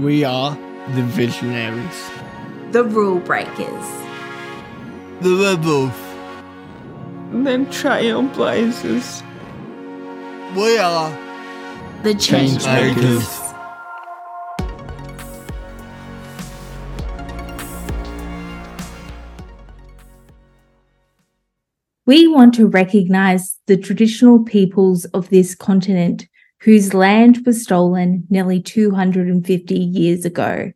We are the visionaries. The rule breakers. The rebels. And The trailblazers. We are The change Changemakers. makers. We want to recognize the traditional peoples of this continent whose land was stolen nearly 250 years ago.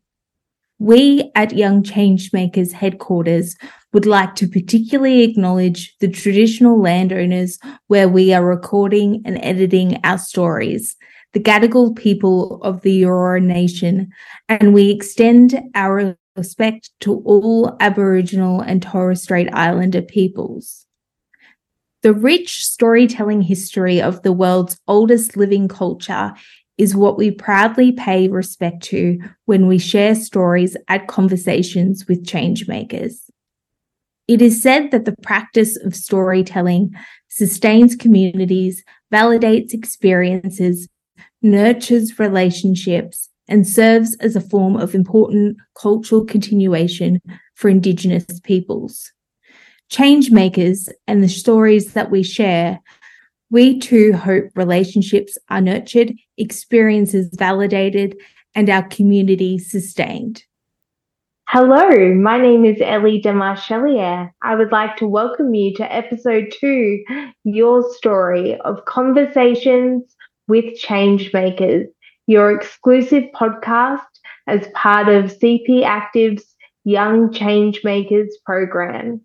We at Young Changemakers headquarters would like to particularly acknowledge the traditional landowners where we are recording and editing our stories, the Gadigal people of the Eora Nation, and we extend our respect to all Aboriginal and Torres Strait Islander peoples. The rich storytelling history of the world's oldest living culture is what we proudly pay respect to when we share stories at conversations with changemakers. It is said that the practice of storytelling sustains communities, validates experiences, nurtures relationships, and serves as a form of important cultural continuation for Indigenous peoples. Changemakers and the stories that we share, we too hope relationships are nurtured, experiences validated, and our community sustained. Hello, my name is Ellie Demarchelier. I would like to welcome you to episode two, Your Story of Conversations with Changemakers, your exclusive podcast as part of CP Active's Young Changemakers program.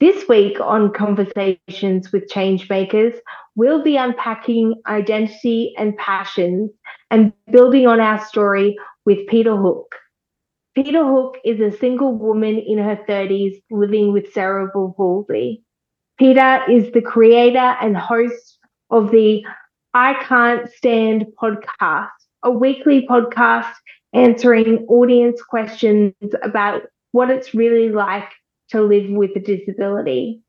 This week on Conversations with Changemakers, we'll be unpacking identity and passions and building on our story with Peta Hooke. Peta Hooke is a single woman in her 30s living with cerebral palsy. Peta is the creator and host of the I Can't Stand podcast, a weekly podcast answering audience questions about what it's really like to live with a disability.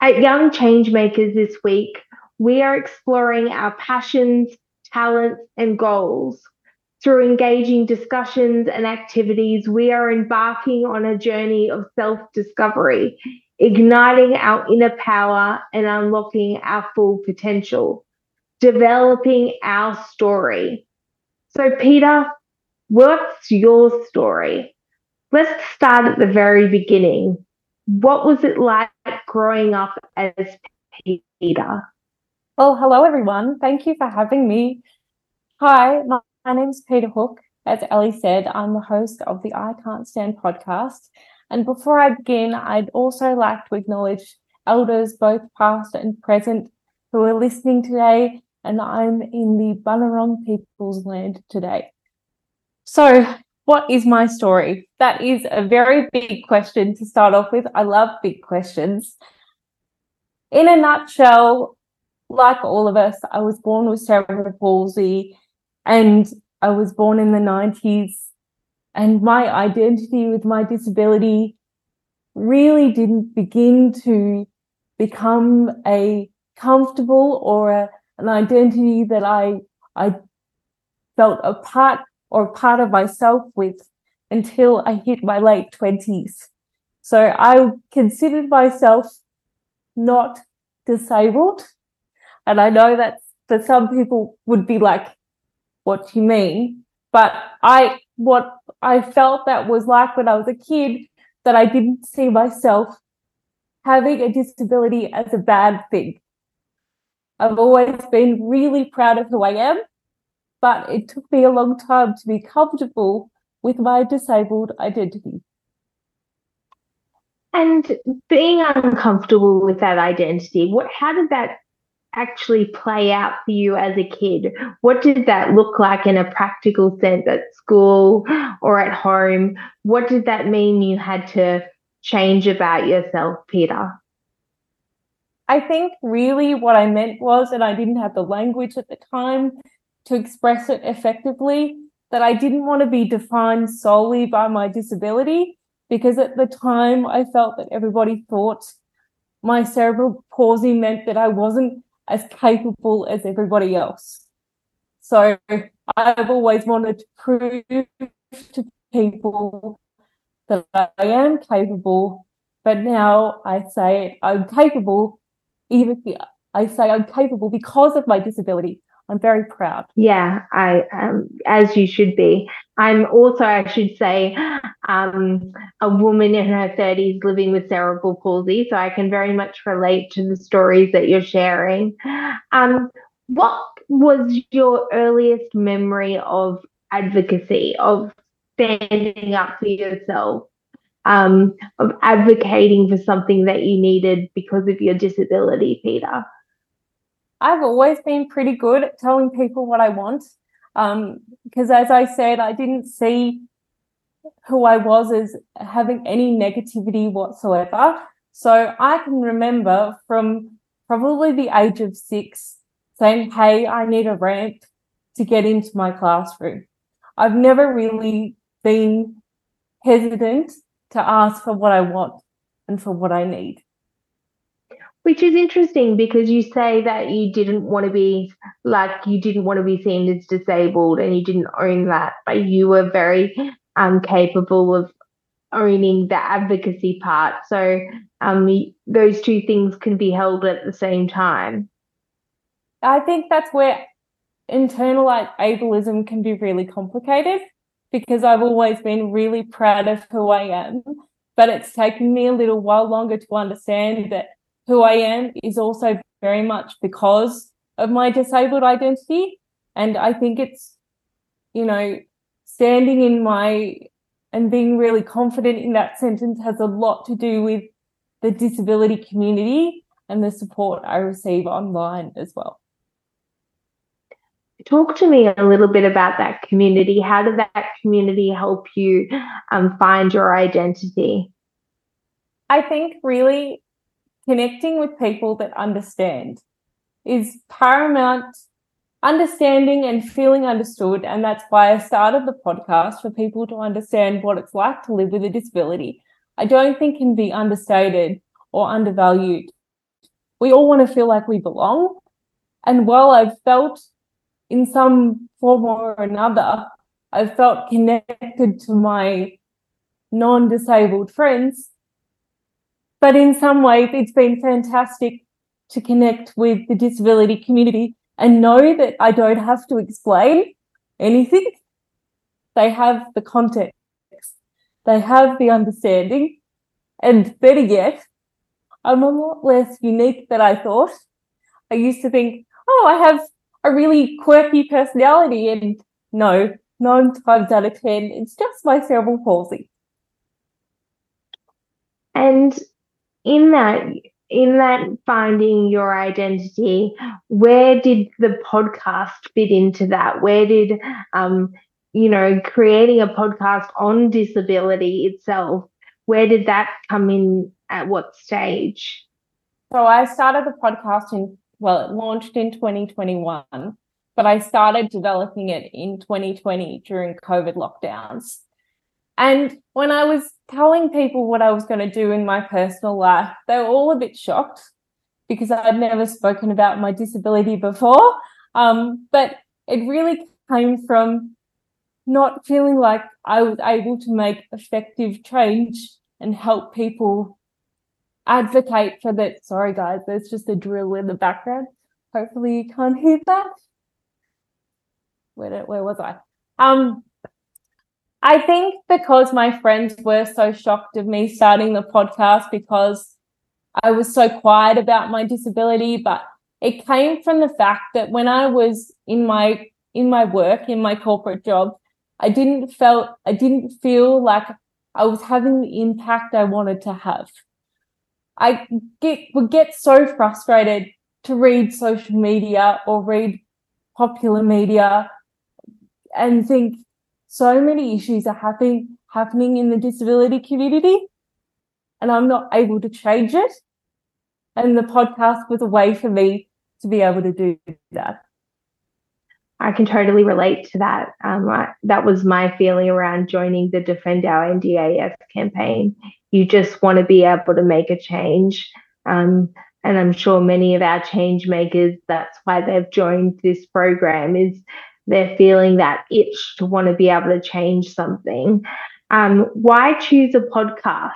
At Young Changemakers this week, we are exploring our passions, talents, and goals. Through engaging discussions and activities, we are embarking on a journey of self discovery, igniting our inner power and unlocking our full potential, developing our story. So, Peta, what's your story? Let's start at the very beginning. What was it like growing up as Peta? Well, hello everyone. Thank you for having me. Hi, my, my name's Peta Hooke. As Ellie said, I'm the host of the I Can't Stand podcast. And before I begin, I'd also like to acknowledge elders, both past and present, who are listening today. And I'm in the Bunurong people's land today. So, what is my story? That is a very big question to start off with. I love big questions. In a nutshell, like all of us, I was born with cerebral palsy and I was born in the 90s. And my identity with my disability really didn't begin to become a comfortable or a, an identity that I, I felt a part or part of myself with until I hit my late 20s. So I considered myself not disabled. And I know that for some people would be like, what do you mean? But I, what I felt that was like when I was a kid, that I didn't see myself having a disability as a bad thing. I've always been really proud of who I am, but it took me a long time to be comfortable with my disabled identity. And being uncomfortable with that identity, what how did that actually play out for you as a kid? What did that look like in a practical sense at school or at home? What did that mean you had to change about yourself, Peta? I think really what I meant was, and I didn't have the language at the time to express it effectively, that I didn't want to be defined solely by my disability because at the time I felt that everybody thought my cerebral palsy meant that I wasn't as capable as everybody else. So I've always wanted to prove to people that I am capable, but now I say I'm capable, even I say I'm capable because of my disability. I'm very proud. Yeah, I um, as you should be. I'm also, I should say, um, a woman in her 30s living with cerebral palsy, so I can very much relate to the stories that you're sharing. Um, what was your earliest memory of advocacy, of standing up for yourself, um, of advocating for something that you needed because of your disability, Peta? I've always been pretty good at telling people what I want. Um, because as I said, I didn't see who I was as having any negativity whatsoever. So I can remember from probably the age of six saying, Hey, I need a ramp to get into my classroom. I've never really been hesitant to ask for what I want and for what I need. Which is interesting because you say that you didn't want to be like you didn't want to be seen as disabled and you didn't own that, but you were very um, capable of owning the advocacy part. So um, those two things can be held at the same time. I think that's where internalized ableism can be really complicated because I've always been really proud of who I am, but it's taken me a little while longer to understand that who I am is also very much because of my disabled identity. And I think it's, you know, standing in my and being really confident in that sentence has a lot to do with the disability community and the support I receive online as well. Talk to me a little bit about that community. How did that community help you um, find your identity? I think really connecting with people that understand is paramount understanding and feeling understood. And that's why I started the podcast for people to understand what it's like to live with a disability. I don't think can be understated or undervalued. We all want to feel like we belong. And while I've felt in some form or another, I've felt connected to my non disabled friends, but in some ways, it's been fantastic to connect with the disability community and know that I don't have to explain anything. They have the context, they have the understanding, and better yet, I'm a lot less unique than I thought. I used to think, oh, I have a really quirky personality, and no, nine times out of ten, it's just my cerebral palsy. And in that in that finding your identity where did the podcast fit into that? Where did um you know creating a podcast on disability itself where did that come in at what stage? So i started the podcast in well it launched in 2021 but i started developing it in 2020 during covid lockdowns and when I was telling people what I was going to do in my personal life, they were all a bit shocked because I'd never spoken about my disability before. Um, but it really came from not feeling like I was able to make effective change and help people advocate for that. Sorry, guys, there's just a drill in the background. Hopefully, you can't hear that. Where, where was I? Um, I think because my friends were so shocked of me starting the podcast because I was so quiet about my disability, but it came from the fact that when I was in my in my work, in my corporate job, I didn't felt I didn't feel like I was having the impact I wanted to have. I get would get so frustrated to read social media or read popular media and think so many issues are happening happening in the disability community and I'm not able to change it. And the podcast was a way for me to be able to do that. I can totally relate to that. Um, I, that was my feeling around joining the Defend Our NDIS campaign. You just want to be able to make a change. Um, and I'm sure many of our change makers, that's why they've joined this program, is they're feeling that itch to want to be able to change something. Um, why choose a podcast?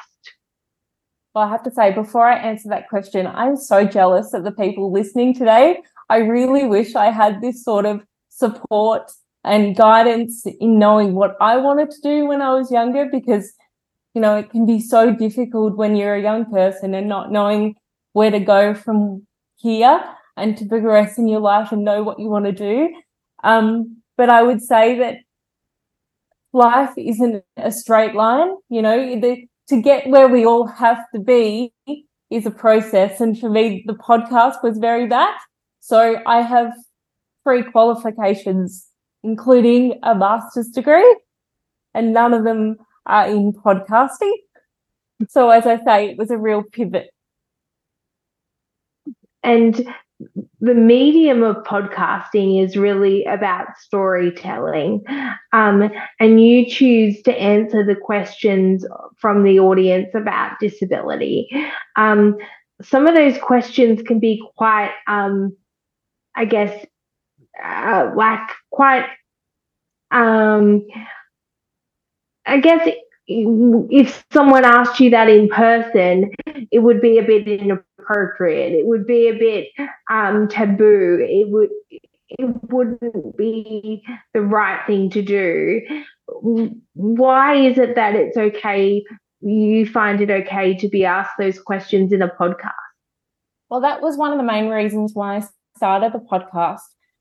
Well, I have to say, before I answer that question, I'm so jealous of the people listening today. I really wish I had this sort of support and guidance in knowing what I wanted to do when I was younger because, you know, it can be so difficult when you're a young person and not knowing where to go from here and to progress in your life and know what you want to do. Um, but I would say that life isn't a straight line. You know, the, to get where we all have to be is a process. And for me, the podcast was very that. So I have three qualifications, including a master's degree, and none of them are in podcasting. So as I say, it was a real pivot. And the medium of podcasting is really about storytelling. Um, and you choose to answer the questions from the audience about disability. Um, some of those questions can be quite, um, I guess, uh, like quite, um, I guess if someone asked you that in person, it would be a bit inappropriate. It would be a bit um, taboo. It would it wouldn't be the right thing to do. Why is it that it's okay? You find it okay to be asked those questions in a podcast? Well, that was one of the main reasons why I started the podcast.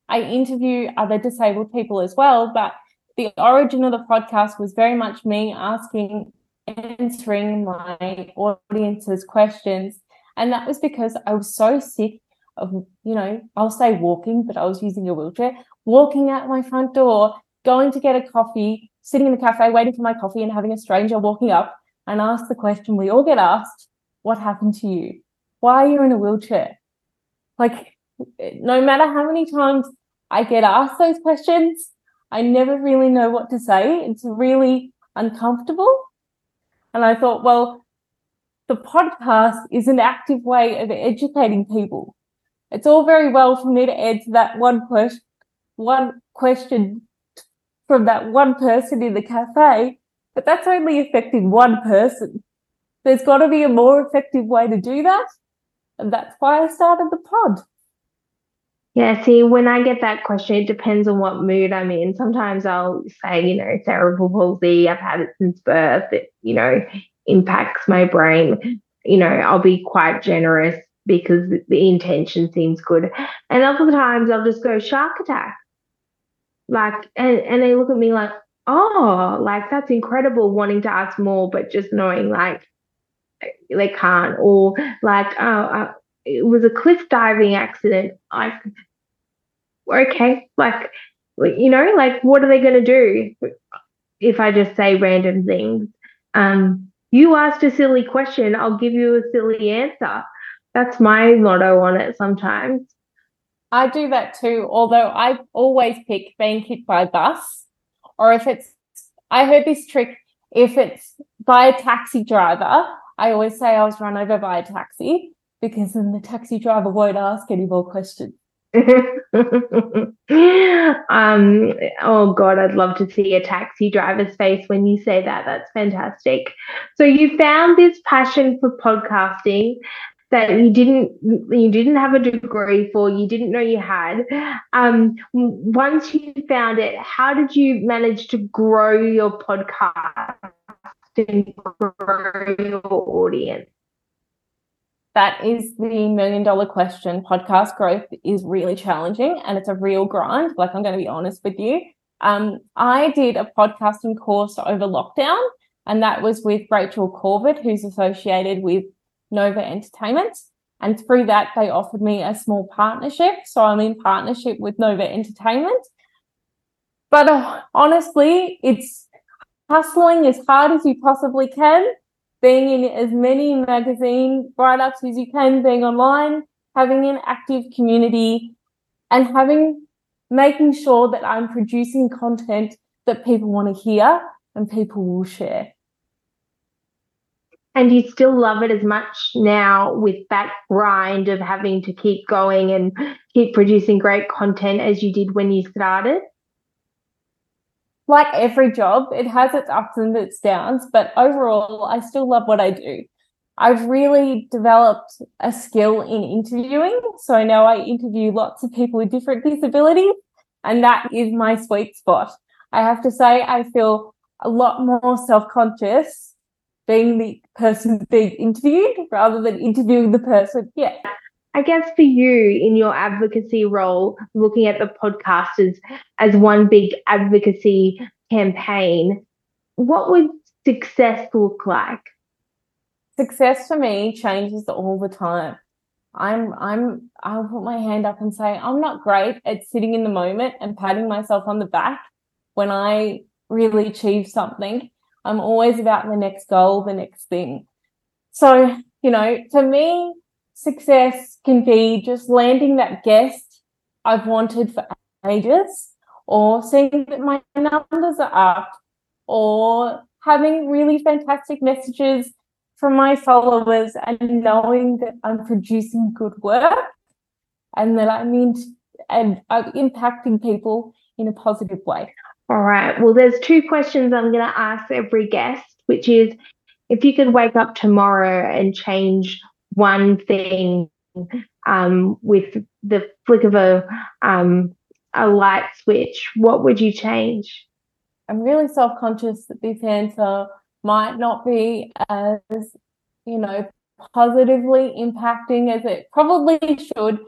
I interview other disabled people as well, but the origin of the podcast was very much me asking, answering my audience's questions. And that was because I was so sick of, you know, I'll say walking, but I was using a wheelchair, walking out my front door, going to get a coffee, sitting in the cafe, waiting for my coffee, and having a stranger walking up and ask the question we all get asked What happened to you? Why are you in a wheelchair? Like, no matter how many times I get asked those questions, I never really know what to say. It's really uncomfortable. And I thought, well, the podcast is an active way of educating people. It's all very well for me to answer that one question, one question from that one person in the cafe, but that's only affecting one person. There's got to be a more effective way to do that. And that's why I started the pod. Yeah, see, when I get that question, it depends on what mood I'm in. Sometimes I'll say, you know, cerebral palsy, I've had it since birth, it, you know, impacts my brain. You know, I'll be quite generous because the intention seems good. And other times I'll just go shark attack. Like, and, and they look at me like, oh, like that's incredible wanting to ask more, but just knowing like they can't. Or like, oh, uh, it was a cliff diving accident. Like, okay, like, you know, like, what are they going to do if I just say random things? Um, you asked a silly question, I'll give you a silly answer. That's my motto on it sometimes. I do that too, although I always pick being hit by a bus, or if it's, I heard this trick, if it's by a taxi driver, I always say I was run over by a taxi because then the taxi driver won't ask any more questions. um, oh God, I'd love to see a taxi driver's face when you say that. That's fantastic. So you found this passion for podcasting that you didn't you didn't have a degree for, you didn't know you had. Um, once you found it, how did you manage to grow your podcast and grow your audience? That is the million dollar question. Podcast growth is really challenging and it's a real grind. Like, I'm going to be honest with you. Um, I did a podcasting course over lockdown, and that was with Rachel Corbett, who's associated with Nova Entertainment. And through that, they offered me a small partnership. So I'm in partnership with Nova Entertainment. But uh, honestly, it's hustling as hard as you possibly can being in as many magazine write-ups as you can, being online, having an active community, and having making sure that I'm producing content that people want to hear and people will share. And you still love it as much now with that grind of having to keep going and keep producing great content as you did when you started? Like every job, it has its ups and its downs, but overall, I still love what I do. I've really developed a skill in interviewing. So now I interview lots of people with different disabilities, and that is my sweet spot. I have to say, I feel a lot more self conscious being the person being interviewed rather than interviewing the person. Yeah. I guess for you in your advocacy role, looking at the podcasters as one big advocacy campaign, what would success look like? Success for me changes all the time. I'm I'm I'll put my hand up and say I'm not great at sitting in the moment and patting myself on the back when I really achieve something. I'm always about the next goal, the next thing. So, you know, for me, success can be just landing that guest I've wanted for ages, or seeing that my numbers are up, or having really fantastic messages from my followers and knowing that I'm producing good work and that I'm in, and I'm impacting people in a positive way. All right. Well, there's two questions I'm going to ask every guest, which is if you could wake up tomorrow and change one thing um, with the flick of a um, a light switch, what would you change? I'm really self conscious that this answer might not be as, you know, positively impacting as it probably should.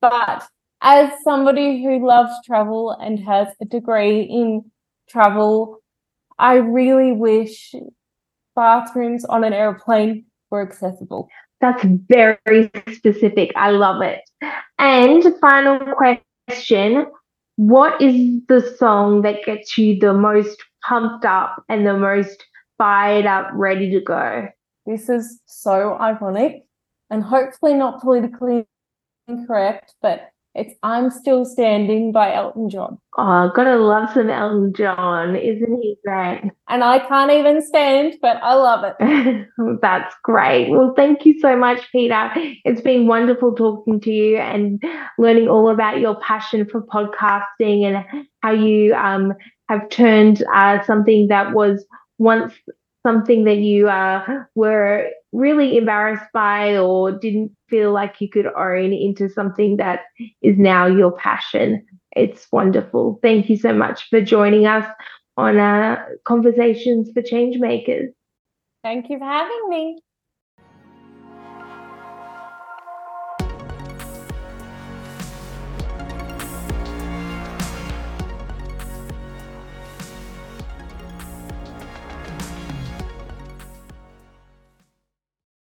But as somebody who loves travel and has a degree in travel, I really wish bathrooms on an airplane were accessible. That's very specific. I love it. And final question What is the song that gets you the most pumped up and the most fired up, ready to go? This is so ironic and hopefully not politically incorrect, but it's I'm Still Standing by Elton John. Oh, gotta love some Elton John. Isn't he great? And I can't even stand, but I love it. That's great. Well, thank you so much, Peta. It's been wonderful talking to you and learning all about your passion for podcasting and how you um, have turned uh, something that was once something that you uh, were really embarrassed by or didn't feel like you could own into something that is now your passion. It's wonderful. Thank you so much for joining us on uh, Conversations for Changemakers. Thank you for having me.